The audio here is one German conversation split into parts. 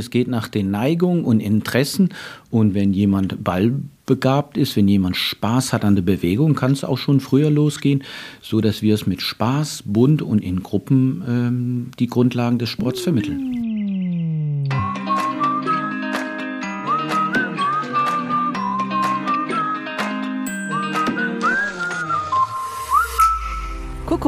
Es geht nach den Neigungen und Interessen und wenn jemand ballbegabt ist, wenn jemand Spaß hat an der Bewegung, kann es auch schon früher losgehen, so dass wir es mit Spaß, bunt und in Gruppen ähm, die Grundlagen des Sports vermitteln.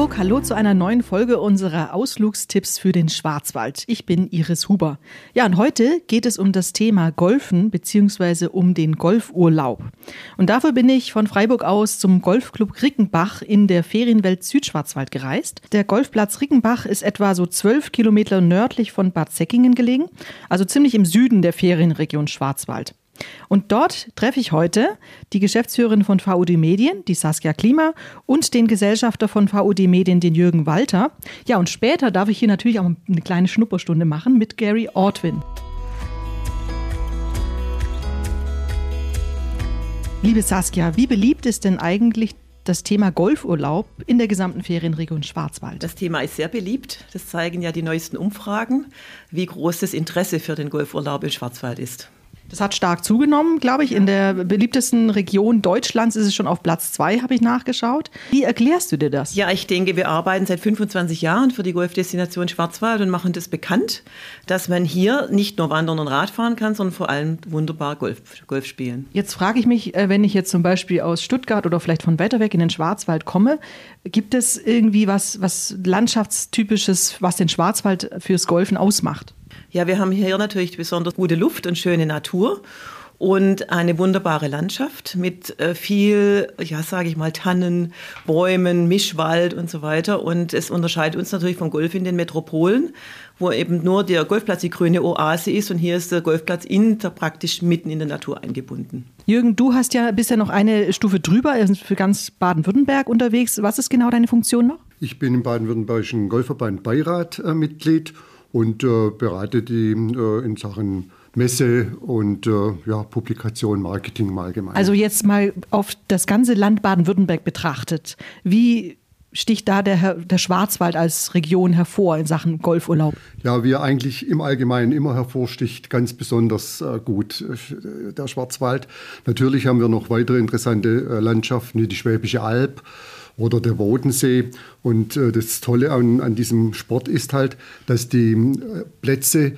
Kuckuck, hallo zu einer neuen Folge unserer Ausflugstipps für den Schwarzwald. Ich bin Iris Huber. Ja, und heute geht es um das Thema Golfen bzw. um den Golfurlaub. Und dafür bin ich von Freiburg aus zum Golfclub Rickenbach in der Ferienwelt Südschwarzwald gereist. Der Golfplatz Rickenbach ist etwa so zwölf Kilometer nördlich von Bad Säckingen gelegen, also ziemlich im Süden der Ferienregion Schwarzwald. Und dort treffe ich heute die Geschäftsführerin von VUD Medien, die Saskia Klima, und den Gesellschafter von VUD Medien, den Jürgen Walter. Ja, und später darf ich hier natürlich auch eine kleine Schnupperstunde machen mit Gary Ortwin. Liebe Saskia, wie beliebt ist denn eigentlich das Thema Golfurlaub in der gesamten Ferienregion Schwarzwald? Das Thema ist sehr beliebt. Das zeigen ja die neuesten Umfragen, wie groß das Interesse für den Golfurlaub in Schwarzwald ist. Das hat stark zugenommen, glaube ich. In der beliebtesten Region Deutschlands ist es schon auf Platz zwei, habe ich nachgeschaut. Wie erklärst du dir das? Ja, ich denke, wir arbeiten seit 25 Jahren für die Golfdestination Schwarzwald und machen das bekannt, dass man hier nicht nur wandern und Radfahren kann, sondern vor allem wunderbar Golf, Golf spielen. Jetzt frage ich mich, äh, wenn ich jetzt zum Beispiel aus Stuttgart oder vielleicht von weiter weg in den Schwarzwald komme, gibt es irgendwie was, was Landschaftstypisches, was den Schwarzwald fürs Golfen ausmacht? Ja, wir haben hier natürlich besonders gute Luft und schöne Natur und eine wunderbare Landschaft mit äh, viel, ja, sage ich mal, Tannen, Bäumen, Mischwald und so weiter. Und es unterscheidet uns natürlich vom Golf in den Metropolen, wo eben nur der Golfplatz die grüne Oase ist und hier ist der Golfplatz in, praktisch mitten in der Natur eingebunden. Jürgen, du hast ja bisher noch eine Stufe drüber, für ganz Baden-Württemberg unterwegs. Was ist genau deine Funktion noch? Ich bin im baden-württembergischen Golfverband Beirat äh, Mitglied und äh, berate die äh, in Sachen Messe und äh, ja, Publikation, Marketing im Allgemeinen. Also jetzt mal auf das ganze Land Baden-Württemberg betrachtet. Wie sticht da der, der Schwarzwald als Region hervor in Sachen Golfurlaub? Ja, wie er eigentlich im Allgemeinen immer hervorsticht, ganz besonders äh, gut äh, der Schwarzwald. Natürlich haben wir noch weitere interessante äh, Landschaften wie die Schwäbische Alb oder der Bodensee. Und äh, das Tolle an, an diesem Sport ist halt, dass die äh, Plätze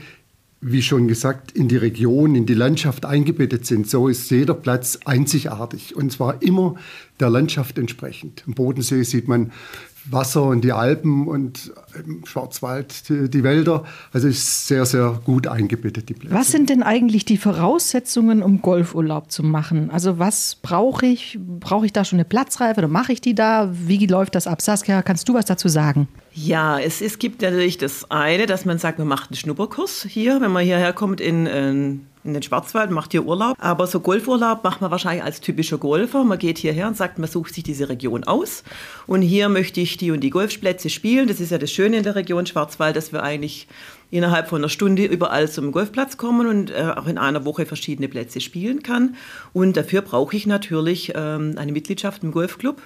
wie schon gesagt, in die Region, in die Landschaft eingebettet sind. So ist jeder Platz einzigartig und zwar immer der Landschaft entsprechend. Im Bodensee sieht man Wasser und die Alpen und im Schwarzwald die, Wälder. Also ist sehr, sehr gut eingebettet, die Plätze. Was sind denn eigentlich die Voraussetzungen, um Golfurlaub zu machen? Also was brauche ich? Brauche ich da schon eine Platzreife oder mache ich die da? Wie läuft das ab? Saskia, kannst du was dazu sagen? Ja, es, es gibt natürlich das eine, dass man sagt, man macht einen Schnupperkurs hier, wenn man hierher kommt in, in in den Schwarzwald, macht hier Urlaub. Aber so Golfurlaub macht man wahrscheinlich als typischer Golfer. Man geht hierher und sagt, man sucht sich diese Region aus. Und hier möchte ich die und die Golfplätze spielen. Das ist ja das Schöne in der Region Schwarzwald, dass wir eigentlich innerhalb von einer Stunde überall zum Golfplatz kommen und äh, auch in einer Woche verschiedene Plätze spielen kann. Und dafür brauche ich natürlich ähm, eine Mitgliedschaft im Golfclub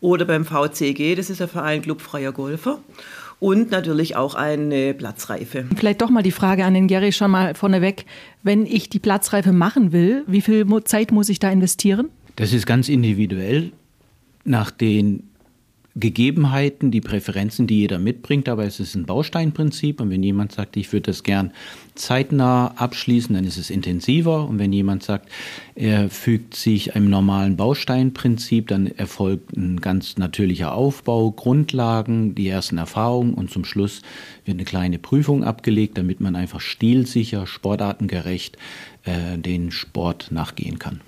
oder beim VCG, das ist der Verein Club Freier Golfer und natürlich auch eine Platzreife. Vielleicht doch mal die Frage an den Gary schon mal vorneweg. Wenn ich die Platzreife machen will, wie viel Zeit muss ich da investieren? Das ist ganz individuell nach den Gegebenheiten, die Präferenzen, die jeder mitbringt, aber es ist ein Bausteinprinzip und wenn jemand sagt, ich würde das gern zeitnah abschließen, dann ist es intensiver und wenn jemand sagt, er fügt sich einem normalen Bausteinprinzip, dann erfolgt ein ganz natürlicher Aufbau, Grundlagen, die ersten Erfahrungen und zum Schluss wird eine kleine Prüfung abgelegt, damit man einfach stilsicher, sportartengerecht äh, den Sport nachgehen kann.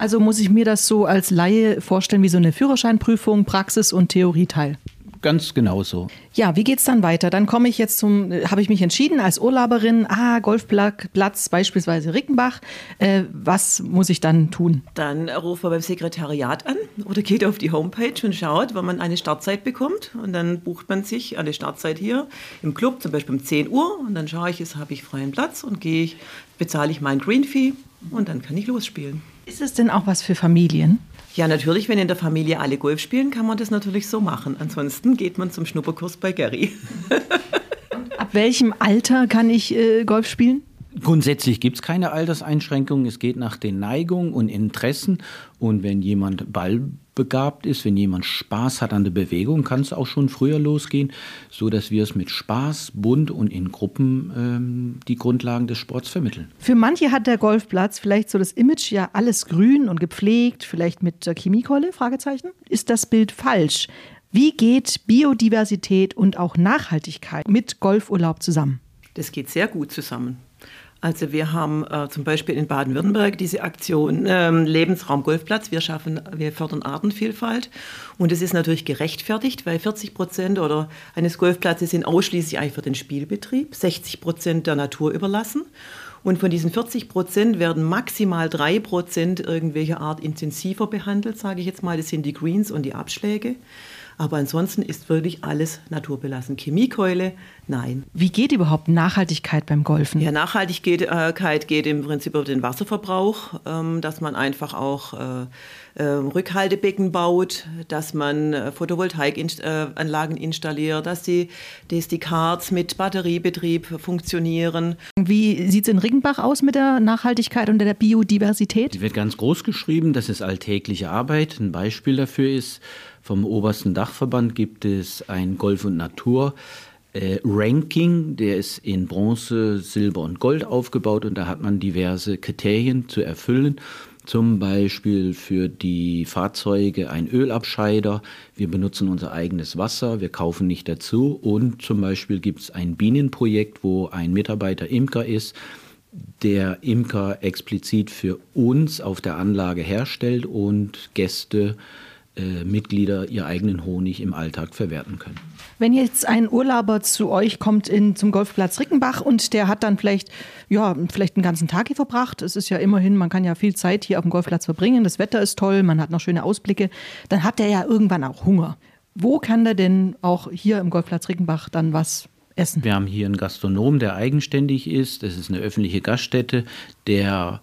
Also muss ich mir das so als Laie vorstellen wie so eine Führerscheinprüfung, Praxis und Theorieteil. Ganz genau so. Ja, wie geht's dann weiter? Dann komme ich jetzt zum, habe ich mich entschieden als Urlauberin, ah, Golfplatz beispielsweise Rickenbach. Äh, was muss ich dann tun? Dann ruft man beim Sekretariat an oder geht auf die Homepage und schaut, wann man eine Startzeit bekommt. Und dann bucht man sich eine Startzeit hier im Club, zum Beispiel um 10 Uhr. Und dann schaue ich, jetzt habe ich freien Platz und gehe ich, bezahle ich mein Green Fee und dann kann ich losspielen. Ist es denn auch was für Familien? Ja, natürlich, wenn in der Familie alle Golf spielen, kann man das natürlich so machen. Ansonsten geht man zum Schnupperkurs bei Gary. Ab welchem Alter kann ich äh, Golf spielen? Grundsätzlich gibt es keine Alterseinschränkungen. Es geht nach den Neigungen und Interessen. Und wenn jemand ballbegabt ist, wenn jemand Spaß hat an der Bewegung, kann es auch schon früher losgehen, so dass wir es mit Spaß, bunt und in Gruppen ähm, die Grundlagen des Sports vermitteln. Für manche hat der Golfplatz vielleicht so das Image ja alles grün und gepflegt, vielleicht mit der Chemiekeule? Fragezeichen. Ist das Bild falsch? Wie geht Biodiversität und auch Nachhaltigkeit mit Golfurlaub zusammen? Das geht sehr gut zusammen. Also wir haben äh, zum Beispiel in Baden-Württemberg diese Aktion ähm, Lebensraum Golfplatz. Wir schaffen, wir fördern Artenvielfalt und es ist natürlich gerechtfertigt, weil 40 Prozent oder eines Golfplatzes sind ausschließlich eigentlich für den Spielbetrieb, 60 Prozent der Natur überlassen. Und von diesen 40 Prozent werden maximal drei Prozent irgendwelche Art intensiver behandelt, sage ich jetzt mal. Das sind die Greens und die Abschläge. Aber ansonsten ist wirklich alles naturbelassen. Chemiekeule, nein. Wie geht überhaupt Nachhaltigkeit beim Golfen? Ja, Nachhaltigkeit geht im Prinzip über den Wasserverbrauch, ähm, dass man einfach auch äh, äh, Rückhaltebecken baut, dass man äh, Photovoltaikanlagen installiert, dass die, dass die Karts mit Batteriebetrieb funktionieren. Wie sieht es in Riggenbach aus mit der Nachhaltigkeit und der Biodiversität? Die wird ganz groß geschrieben, das ist alltägliche Arbeit. Ein Beispiel dafür ist, vom obersten Dachverband gibt es ein Golf und Natur. Äh, Ranking, der ist in Bronze, Silber und Gold aufgebaut und da hat man diverse Kriterien zu erfüllen. Zum Beispiel für die Fahrzeuge ein Ölabscheider. Wir benutzen unser eigenes Wasser, wir kaufen nicht dazu. Und zum Beispiel gibt es ein Bienenprojekt, wo ein Mitarbeiter Imker ist, der Imker explizit für uns auf der Anlage herstellt und Gäste äh, Mitglieder ihr eigenen Honig im Alltag verwerten können. Wenn jetzt ein Urlauber zu euch kommt in, zum Golfplatz Rickenbach und der hat dann vielleicht, ja, vielleicht einen ganzen Tag hier verbracht, es ist ja immerhin, man kann ja viel Zeit hier auf dem Golfplatz verbringen, das Wetter ist toll, man hat noch schöne Ausblicke, dann hat der ja irgendwann auch Hunger. Wo kann der denn auch hier im Golfplatz Rickenbach dann was essen? Wir haben hier einen Gastronom, der eigenständig ist, das ist eine öffentliche Gaststätte, der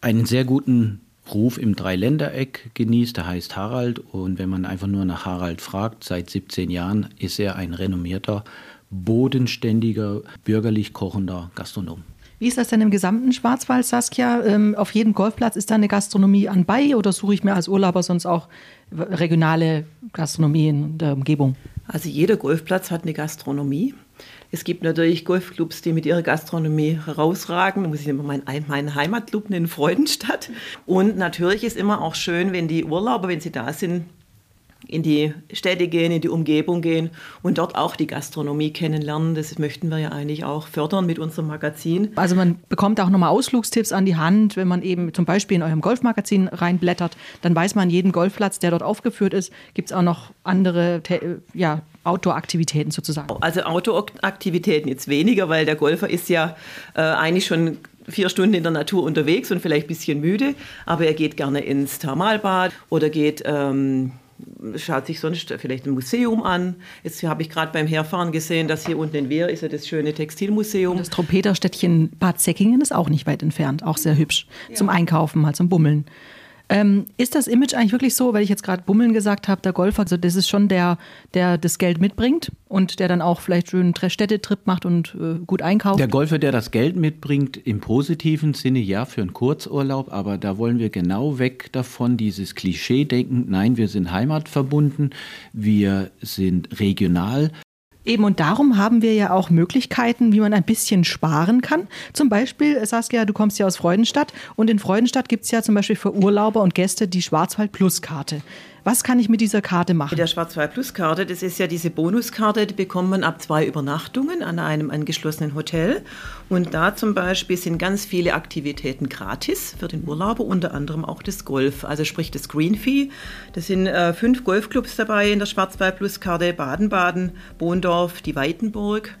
einen sehr guten Ruf im Dreiländereck genießt. Der heißt Harald und wenn man einfach nur nach Harald fragt, seit 17 Jahren ist er ein renommierter, bodenständiger, bürgerlich kochender Gastronom. Wie ist das denn im gesamten Schwarzwald, Saskia? Ähm, auf jedem Golfplatz ist da eine Gastronomie anbei oder suche ich mir als Urlauber sonst auch regionale Gastronomie in der Umgebung? Also jeder Golfplatz hat eine Gastronomie. Es gibt natürlich Golfclubs, die mit ihrer Gastronomie herausragen. Da muss ich immer meinen, meinen Heimatclub nennen, Freudenstadt. Und natürlich ist immer auch schön, wenn die Urlauber, wenn sie da sind, in die Städte gehen, in die Umgebung gehen und dort auch die Gastronomie kennenlernen. Das möchten wir ja eigentlich auch fördern mit unserem Magazin. Also man bekommt auch nochmal Ausflugstipps an die Hand, wenn man eben zum Beispiel in eurem Golfmagazin reinblättert, dann weiß man jeden Golfplatz, der dort aufgeführt ist, gibt es auch noch andere ja, Outdoor-Aktivitäten sozusagen. Also Outdoor-Aktivitäten jetzt weniger, weil der Golfer ist ja äh, eigentlich schon vier Stunden in der Natur unterwegs und vielleicht ein bisschen müde, aber er geht gerne ins Thermalbad oder geht... Ähm, schaut sich sonst vielleicht ein Museum an. Jetzt habe ich gerade beim Herfahren gesehen, dass hier unten in Wehr ist ja das schöne Textilmuseum. Das Trompeterstädtchen Bad Säckingen ist auch nicht weit entfernt, auch sehr hübsch. Ja. Zum Einkaufen, mal zum Bummeln. Ähm, ist das Image eigentlich wirklich so, weil ich jetzt gerade Bummeln gesagt habe, der Golfer, also das ist schon der, der das Geld mitbringt und der dann auch vielleicht schön einen Städtetrip macht und äh, gut einkauft? Der Golfer, der das Geld mitbringt, im positiven Sinne ja für einen Kurzurlaub, aber da wollen wir genau weg davon, dieses Klischee-Denken. Nein, wir sind heimatverbunden, wir sind regional. Eben und darum haben wir ja auch Möglichkeiten, wie man ein bisschen sparen kann. Zum Beispiel, Saskia, du kommst ja aus Freudenstadt und in Freudenstadt gibt es ja zum Beispiel für Urlauber und Gäste die Schwarzwald Plus Karte. Was kann ich mit dieser Karte machen? Mit der Schwarzwald Plus Karte, das ist ja diese Bonuskarte, die bekommt man ab zwei Übernachtungen an einem angeschlossenen Hotel. Und da zum Beispiel sind ganz viele Aktivitäten gratis für den Urlauber, unter anderem auch das Golf, also sprich das Green Fee. Das sind äh, fünf Golfclubs dabei in der Schwarzwald Plus Karte, Baden-Baden, Bohndorf, die Weitenburg.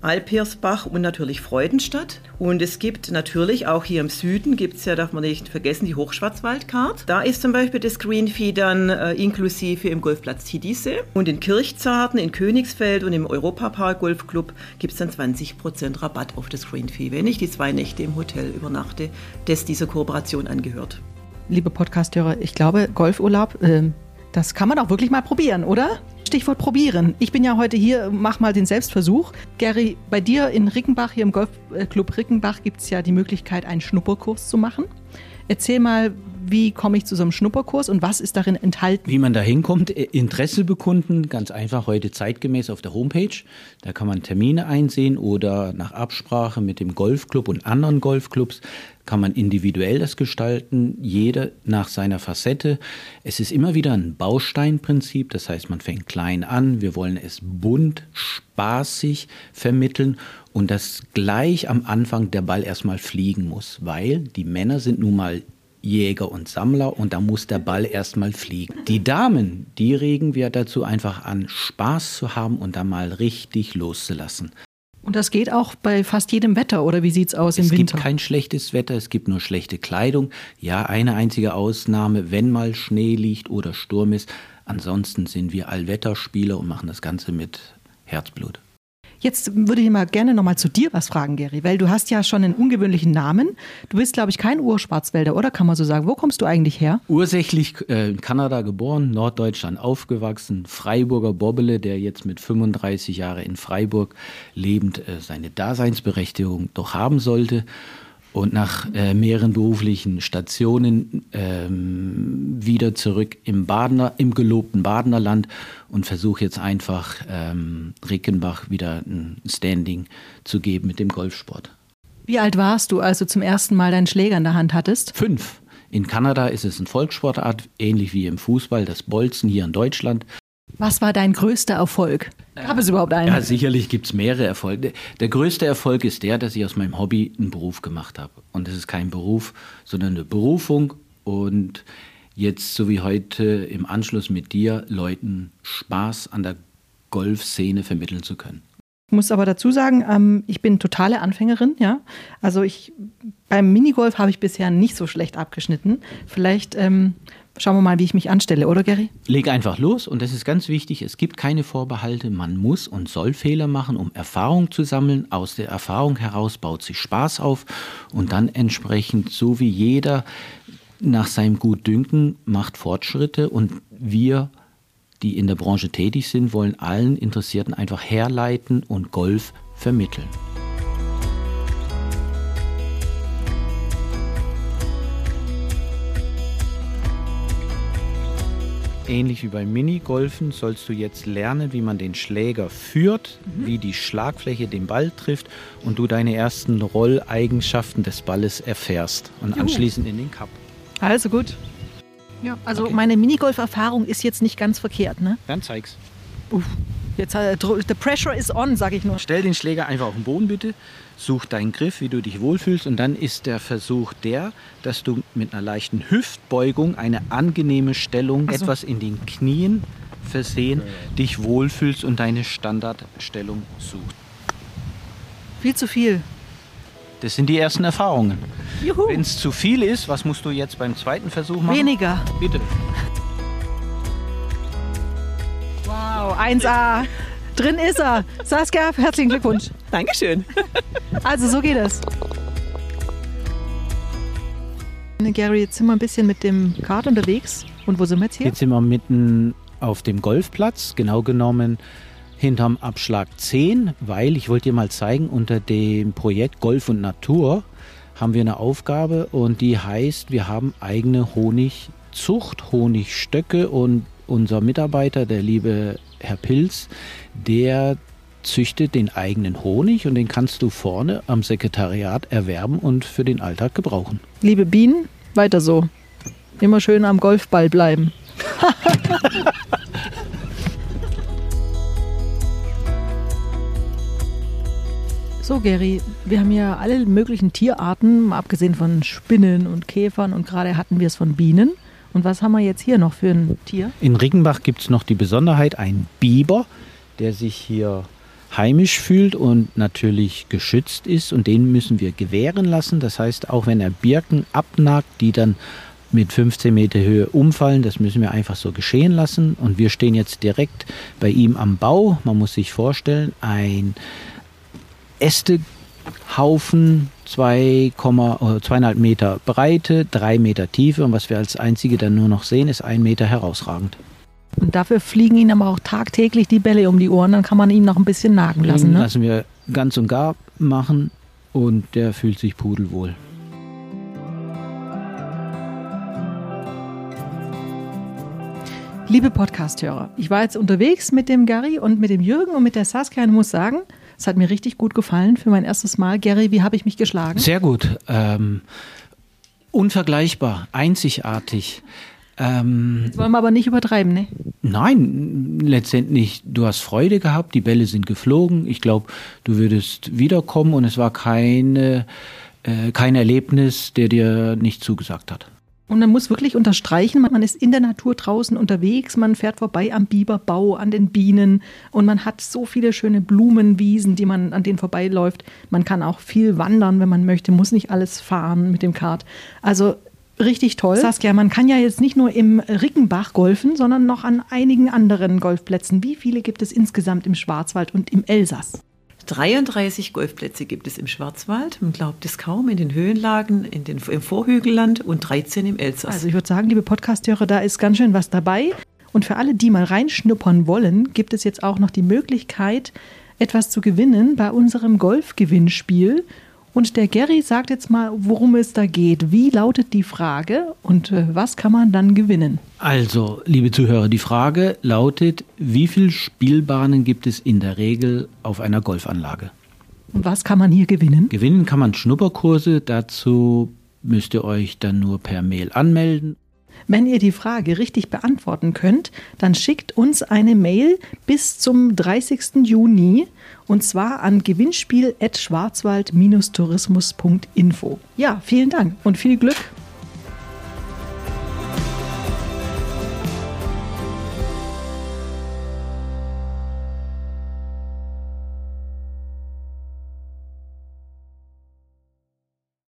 Alpersbach und natürlich Freudenstadt. Und es gibt natürlich auch hier im Süden, gibt es ja, darf man nicht vergessen, die Hochschwarzwaldkarte. Da ist zum Beispiel das Green Fee dann äh, inklusive im Golfplatz Tidisse. Und in Kirchzarten, in Königsfeld und im Europapark Golfclub gibt es dann 20% Rabatt auf das Green Fee, wenn ich die zwei Nächte im Hotel übernachte, das dieser Kooperation angehört. Liebe Podcasthörer, ich glaube, Golfurlaub... Äh Das kann man auch wirklich mal probieren, oder? Stichwort probieren. Ich bin ja heute hier, mach mal den Selbstversuch. Gary, bei dir in Rickenbach, hier im Golfclub Rickenbach, gibt es ja die Möglichkeit, einen Schnupperkurs zu machen. Erzähl mal, wie komme ich zu so einem Schnupperkurs und was ist darin enthalten? Wie man da hinkommt, äh, Interesse bekunden, ganz einfach heute zeitgemäß auf der Homepage. Da kann man Termine einsehen oder nach Absprache mit dem Golfclub und anderen Golfclubs kann man individuell das gestalten, jeder nach seiner Facette. Es ist immer wieder ein Bausteinprinzip, das heißt, man fängt klein an, wir wollen es bunt, spaßig vermitteln und dass gleich am Anfang der Ball erstmal fliegen muss, weil die Männer sind nun mal Jäger und Sammler und da muss der Ball erstmal fliegen. Die Damen, die regen wir dazu einfach an, Spaß zu haben und da mal richtig loszulassen. Und das geht auch bei fast jedem Wetter, oder wie sieht es aus im es Winter? Es gibt kein schlechtes Wetter, es gibt nur schlechte Kleidung. Ja, eine einzige Ausnahme, wenn mal Schnee liegt oder Sturm ist. Ansonsten sind wir Allwetterspieler und machen das Ganze mit Herzblut. Jetzt würde ich mal gerne noch mal zu dir was fragen, Gary, weil du hast ja schon einen ungewöhnlichen Namen. Du bist, glaube ich, kein Urschwarzwälder, oder kann man so sagen? Wo kommst du eigentlich her? Ursächlich äh, in Kanada geboren, Norddeutschland aufgewachsen, Freiburger Bobbele, der jetzt mit 35 Jahren in Freiburg lebend äh, seine Daseinsberechtigung doch haben sollte und nach äh, mehreren beruflichen Stationen ähm, wieder zurück im Badener, im gelobten Badener Land und versuche jetzt einfach ähm, Rickenbach wieder ein Standing zu geben mit dem Golfsport. Wie alt warst du, als du zum ersten Mal deinen Schläger in der Hand hattest? Fünf. In Kanada ist es eine Volkssportart, ähnlich wie im Fußball, das Bolzen hier in Deutschland. Was war dein größter Erfolg? Gab es überhaupt einen? Ja, sicherlich gibt es mehrere Erfolge. Der größte Erfolg ist der, dass ich aus meinem Hobby einen Beruf gemacht habe. Und es ist kein Beruf, sondern eine Berufung. Und jetzt, so wie heute im Anschluss mit dir, Leuten Spaß an der Golfszene vermitteln zu können. Ich muss aber dazu sagen, ähm, ich bin totale Anfängerin, ja. Also ich beim Minigolf habe ich bisher nicht so schlecht abgeschnitten. Vielleicht ähm, schauen wir mal, wie ich mich anstelle, oder Gary? Leg einfach los und das ist ganz wichtig. Es gibt keine Vorbehalte. Man muss und soll Fehler machen, um Erfahrung zu sammeln. Aus der Erfahrung heraus baut sich Spaß auf und dann entsprechend, so wie jeder nach seinem Gutdünken macht Fortschritte und wir die in der Branche tätig sind, wollen allen Interessierten einfach herleiten und Golf vermitteln. Ähnlich wie beim Minigolfen sollst du jetzt lernen, wie man den Schläger führt, mhm. wie die Schlagfläche den Ball trifft und du deine ersten Rolleigenschaften des Balles erfährst und Juhu. anschließend in den Cup. Also gut. Ja, also okay. meine Minigolf-Erfahrung ist jetzt nicht ganz verkehrt, ne? Dann zeig's. Uff. Jetzt, äh, the pressure is on, sag ich nur. Stell den Schläger einfach auf den Boden bitte, such deinen Griff, wie du dich wohlfühlst und dann ist der Versuch der, dass du mit einer leichten Hüftbeugung eine angenehme Stellung, so. etwas in den Knien versehen, dich wohlfühlst und deine Standardstellung suchst. Viel zu viel. Das sind die ersten Erfahrungen. Wenn es zu viel ist, was musst du jetzt beim zweiten Versuch machen? Weniger. Bitte. 1A. Drin ist er. Saskia, herzlichen Glückwunsch. Dankeschön. Also, so geht es. Gary, jetzt sind wir ein bisschen mit dem Kart unterwegs. Und wo sind wir jetzt hier? Jetzt sind wir mitten auf dem Golfplatz, genau genommen hinterm Abschlag 10, weil ich wollte dir mal zeigen, unter dem Projekt Golf und Natur haben wir eine Aufgabe und die heißt, wir haben eigene Honigzucht, Honigstöcke und unser Mitarbeiter, der liebe Herr Pilz, der züchtet den eigenen Honig und den kannst du vorne am Sekretariat erwerben und für den Alltag gebrauchen. Liebe Bienen, weiter so. Immer schön am Golfball bleiben. So, Gary, wir haben ja alle möglichen Tierarten, abgesehen von Spinnen und Käfern und gerade hatten wir es von Bienen. Und was haben wir jetzt hier noch für ein Tier? In Riggenbach gibt es noch die Besonderheit, ein Biber, der sich hier heimisch fühlt und natürlich geschützt ist und den müssen wir gewähren lassen. Das heißt, auch wenn er Birken abnagt, die dann mit 15 Meter Höhe umfallen, das müssen wir einfach so geschehen lassen. Und wir stehen jetzt direkt bei ihm am Bau. Man muss sich vorstellen, ein Äste Haufen, 2,5 Meter Breite, 3 Meter Tiefe und was wir als einzige dann nur noch sehen, ist ein Meter herausragend. Und dafür fliegen ihnen aber auch tagtäglich die Bälle um die Ohren, dann kann man ihn noch ein bisschen nagen lassen. Ne? Lassen wir ganz und gar machen und der fühlt sich pudelwohl. Liebe Podcasthörer, ich war jetzt unterwegs mit dem Gary und mit dem Jürgen und mit der Saskia und muss sagen, es hat mir richtig gut gefallen für mein erstes Mal. Gary, wie habe ich mich geschlagen? Sehr gut. Ähm, unvergleichbar, einzigartig. Ähm, Jetzt wollen wir aber nicht übertreiben, ne? Nein, letztendlich, du hast Freude gehabt, die Bälle sind geflogen. Ich glaube, du würdest wiederkommen und es war keine, äh, kein Erlebnis, der dir nicht zugesagt hat. Und man muss wirklich unterstreichen, man ist in der Natur draußen unterwegs, man fährt vorbei am Biberbau, an den Bienen und man hat so viele schöne Blumenwiesen, die man an denen vorbeiläuft. Man kann auch viel wandern, wenn man möchte, muss nicht alles fahren mit dem Kart. Also richtig toll. Saskia, man kann ja jetzt nicht nur im Rickenbach golfen, sondern noch an einigen anderen Golfplätzen. Wie viele gibt es insgesamt im Schwarzwald und im Elsass? 33 Golfplätze gibt es im Schwarzwald, man glaubt es kaum, in den Höhenlagen, in den, im Vorhügelland und 13 im Elsass. Also ich würde sagen, liebe Podcasthörer, da ist ganz schön was dabei. Und für alle, die mal reinschnuppern wollen, gibt es jetzt auch noch die Möglichkeit, etwas zu gewinnen bei unserem Golfgewinnspiel. Und der Gary sagt jetzt mal, worum es da geht. Wie lautet die Frage und äh, was kann man dann gewinnen? Also, liebe Zuhörer, die Frage lautet, wie viele Spielbahnen gibt es in der Regel auf einer Golfanlage? Und was kann man hier gewinnen? Gewinnen kann man Schnupperkurse. Dazu müsst ihr euch dann nur per Mail anmelden. Wenn ihr die Frage richtig beantworten könnt, dann schickt uns eine Mail bis zum 30. Juni und zwar an gewinnspiel.schwarzwald-tourismus.info. Ja, vielen Dank und viel Glück